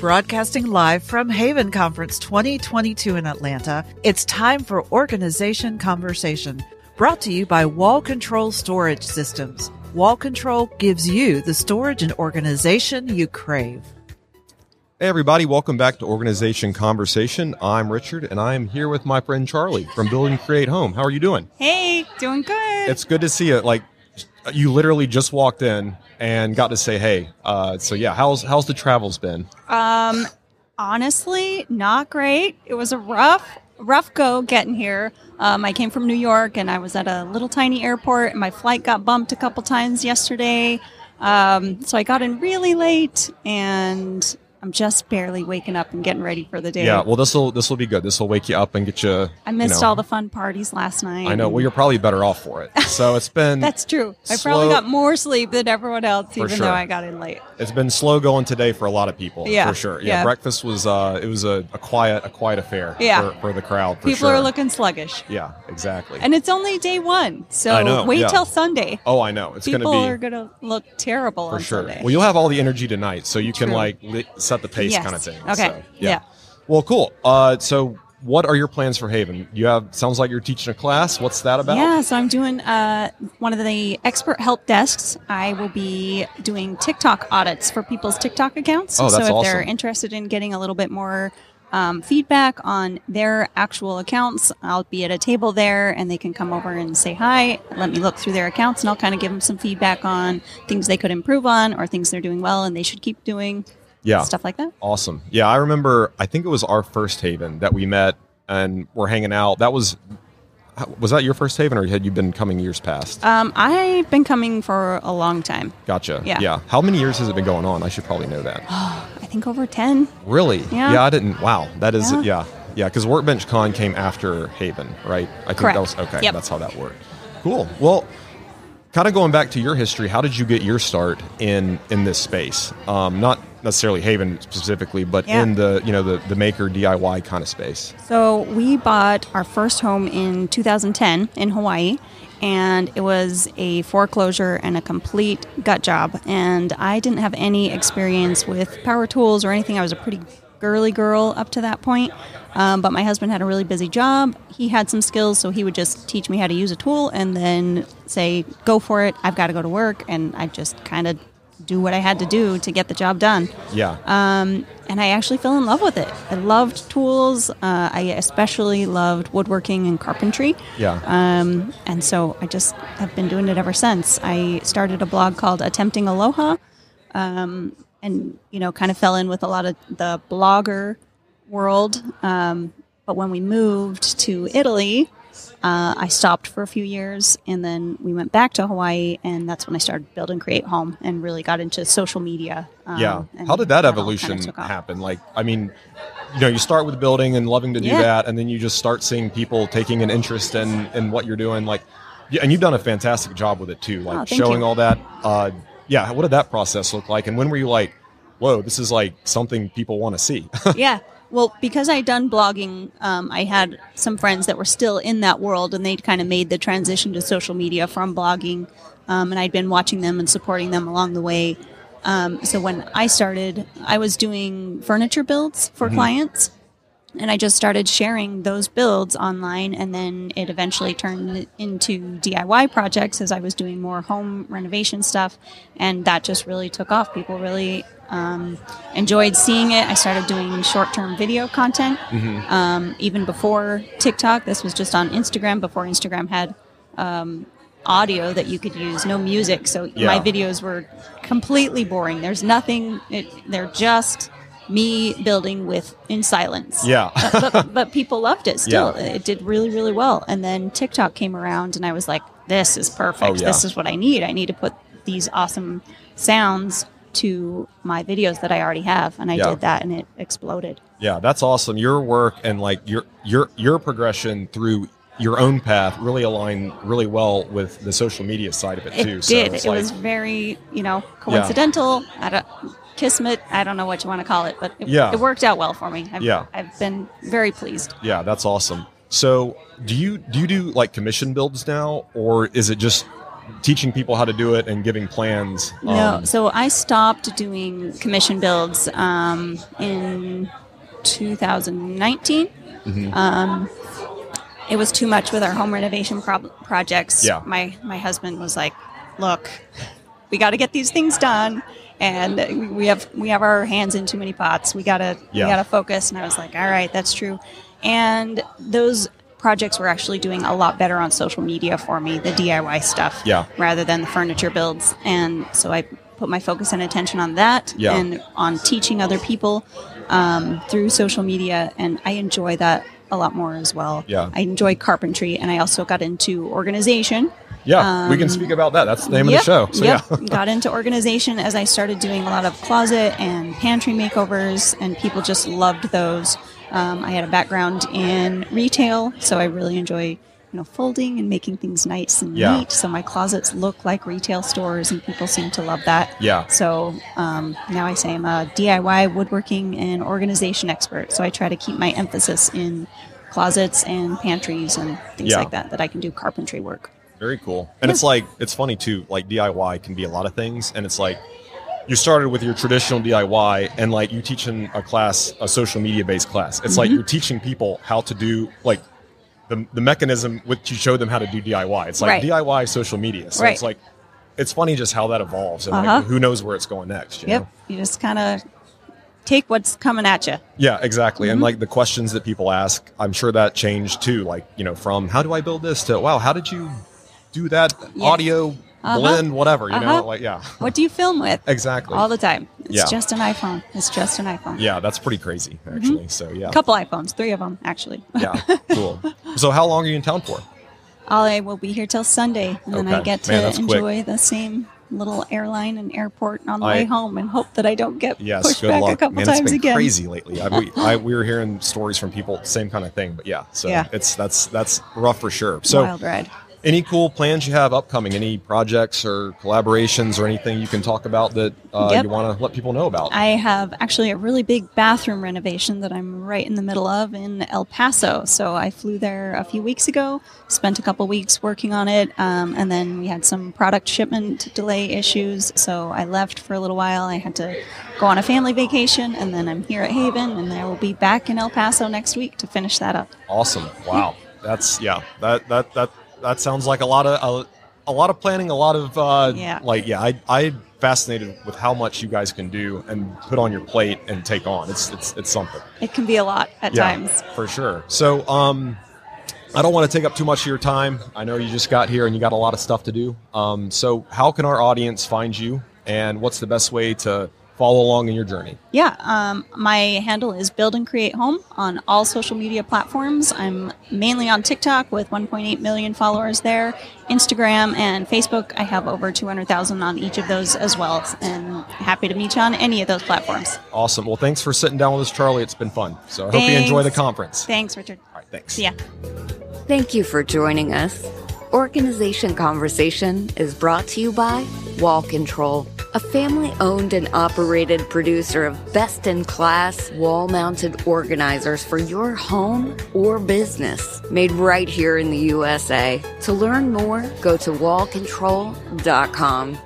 Broadcasting live from Haven Conference 2022 in Atlanta, it's time for Organization Conversation, brought to you by Wall Control Storage Systems. Wall Control gives you the storage and organization you crave. Hey, everybody, welcome back to Organization Conversation. I'm Richard, and I am here with my friend Charlee from Build and Create Home. How are you doing? Hey, doing good. It's good to see you. Like, you literally just walked in and got to say hey. Uh, so yeah, how's how's the travels been? Um, honestly, not great. It was a rough rough go getting here. Um, I came from New York and I was at a little tiny airport. And my flight got bumped a couple times yesterday. Um, so I got in really late and I'm just barely waking up and getting ready for the day. Yeah, well, this will this will be good. This will wake you up and get you. I missed you know, all the fun parties last night. I know. Well, you're probably better off for it. So it's been. That's true. I probably got more sleep than everyone else, For even sure. though I got in late. It's been slow going today for a lot of people. Yeah, for sure. Yeah, yeah. breakfast was uh, it was a, a quiet a quiet affair. Yeah. for, for the crowd. For People sure. are looking sluggish. Yeah, exactly. And it's only day one. So I know, wait yeah. till Sunday. oh, I know. It's going to be people are going to look terrible for on sure. Sunday. Well, you'll have all the energy tonight, so you can like li- set the pace Yes. kind of thing. Okay. So, Yeah. Well, cool. Uh, so, what are your plans for Haven? You have sounds like you're teaching a class. What's that about? Yeah, so I'm doing uh, one of the expert help desks. I will be doing TikTok audits for people's TikTok accounts. Oh, that's so if they're interested in getting a little bit more um, feedback on their actual accounts, I'll be at a table there and they can come over and say hi. Let me look through their accounts and I'll kind of give them some feedback on things they could improve on or things they're doing well and they should keep doing. Yeah. Stuff like that. Awesome. Yeah, I remember. I think it was our first Haven that we met and we're hanging out. That was. Was that your first Haven, or had you been coming years past? Um, I've been coming for a long time. gotcha. yeah. Yeah. How many years has it been going on? I should probably know that. I think over 10. Really? Yeah. I didn't. Wow. That is. Yeah. Yeah. Yeah. Because Workbench Con came after Haven, right? I think Correct. that was okay. Yep. That's how that worked. Cool. Well, kind of going back to your history, how did you get your start in in this space? Um, not necessarily Haven specifically, but Yeah. in the you know the the maker DIY kind of space. So we bought our first home in 2010 in Hawaii, and it was a foreclosure and a complete gut job. And I didn't have any experience with power tools or anything. I was a pretty girly girl up to that point. Um, but my husband had a really busy job. He had some skills, so he would just teach me how to use a tool and then say, "Go for it. I've got to go to work," and I just kind of do what I had to do to get the job done Yeah. and I actually fell in love with it. I loved tools. Uh, I especially loved woodworking and carpentry. yeah. Um, and so I just have been doing it ever since. I started a blog called Attempting Aloha, um, and you know, kind of fell in with a lot of the blogger world. Um, but when we moved to Italy, uh, I stopped for a few years, and then we went back to Hawaii, and that's when I started build and create home, and really got into social media. Um, yeah. How did that kinda evolution happen? Like, I mean, you know, you start with building and loving to do Yeah. that, and then you just start seeing people taking an interest in in what you're doing. Like, and you've done a fantastic job with it too. Like Oh, showing you. all that. Uh, yeah. What did that process look like? And when were you like, whoa, this is like something people want to see? yeah. Well, because I'd done blogging, um, I had some friends that were still in that world, and they'd kind of made the transition to social media from blogging, um, and I'd been watching them and supporting them along the way. Um, so when I started, I was doing furniture builds for clients, and I just started sharing those builds online, and then it eventually turned into DIY projects as I was doing more home renovation stuff, and that just really took off. People really um, enjoyed seeing it. I started doing short-term video content, um, even before TikTok. This was just on Instagram before Instagram had um, audio that you could use, no music. So Yeah. my videos were completely boring. There's nothing. It, they're just me building with in silence yeah. but, but people loved it still. Yeah. It did really, really well. And then TikTok came around, and I was like, this is perfect. Oh, yeah. This is what I need. I need to put these awesome sounds to my videos that I already have. And I Yeah. did that, and it exploded. Yeah, that's awesome. Your work and like your your your progression through your own path really aligned really well with the social media side of it It too. did. it's it like- was very, you know, coincidental. I don't, kismet. I don't know what you want to call it, but it, Yeah. it worked out well for me. I've, Yeah. I've been very pleased. yeah, that's awesome. So, do you do you do like commission builds now, or is it just teaching people how to do it and giving plans. No, Um, so I stopped doing commission builds um, in 2019. Mm-hmm. Um, it was too much with our home renovation prob- projects. Yeah. My my husband was like, "Look, we got to get these things done, and we have we have our hands in too many pots. We gotta Yeah. we gotta focus." And I was like, "All right, that's true." And those projects were actually doing a lot better on social media for me, the DIY stuff, Yeah. rather than the furniture builds. And so I put my focus and attention on that Yeah. and on teaching other people um, through social media, and I enjoy that a lot more as well. Yeah. I enjoy carpentry, and I also got into organization. Yeah, we can speak about that. That's the name um, Yep, of the show. So yep. yeah. got into organization as I started doing a lot of closet and pantry makeovers, and people just loved those. Um, I had a background in retail, so I really enjoy you know folding and making things nice and Yeah. neat. So my closets look like retail stores, and people seem to love that. Yeah. So um, now I say I'm a DIY woodworking and organization expert. So I try to keep my emphasis in closets and pantries and things Yeah. like that. That I can do carpentry work. Very cool. And it's like it's funny too. Like DIY can be a lot of things, and it's like you started with your traditional DIY, and like you teaching a class, a social media based class. It's Mm-hmm. like you're teaching people how to do like the the mechanism which you show them how to do DIY. It's like Right. DIY social media. So Right. it's like it's funny just how that evolves, and Uh-huh. like, who knows where it's going next. You Yep. know? You just kind of take what's coming at you. Yeah, exactly. Mm-hmm. And like the questions that people ask, I'm sure that changed too. Like, you know, from how do I build this to wow, how did you do that audio Uh-huh. blend, whatever, you know? Uh-huh. Like, yeah. What do you film with? Exactly. All the time. It's Yeah. just an iPhone. It's just an iPhone. Yeah, that's pretty crazy, actually. So, yeah. A couple iPhones, three of them actually. Yeah, cool. So, how long are you in town for? I will be here till Sunday, and then I get to Man, that's quick. enjoy the same little airline and airport on the I- way home, and hope that I don't get Yes, pushed back luck. a couple Man, times it's been again. crazy lately. I, we, I, we were hearing stories from people, same kind of thing. But yeah, so Yeah. it's that's that's rough for sure. So, Wild ride. Any cool plans you have upcoming? Any projects or collaborations or anything you can talk about that uh, Yep. you want to let people know about? I have actually a really big bathroom renovation that I'm right in the middle of in El Paso. So I flew there a few weeks ago, spent a couple weeks working on it, um, and then we had some product shipment delay issues. So I left for a little while. I had to go on a family vacation, and then I'm here at Haven, and I will be back in El Paso next week to finish that up. Awesome! Wow, that's yeah. That that that that sounds like a lot of a, a lot of planning, a lot of uh, Yeah. Like yeah, I I fascinated with how much you guys can do and put on your plate and take on. It's it's it's something. It can be a lot at times. for sure. So um. I don't want to take up too much of your time. I know you just got here and you got a lot of stuff to do. Um, so, how can our audience find you, and what's the best way to follow along in your journey? Yeah, um, my handle is Build and Create Home on all social media platforms. I'm mainly on TikTok with 1.8 million followers there, Instagram and Facebook. I have over 200,000 on each of those as well, and happy to meet you on any of those platforms. Awesome. Well, thanks for sitting down with us, Charlee. It's been fun. So, I hope you enjoy the conference. Thanks, Richard. All right, thanks. Yeah. Thank you for joining us. Organization Conversation is brought to you by Wall Control, a family owned and operated producer of best in class wall mounted organizers for your home or business, made right here in the USA. To learn more, go to wallcontrol.com.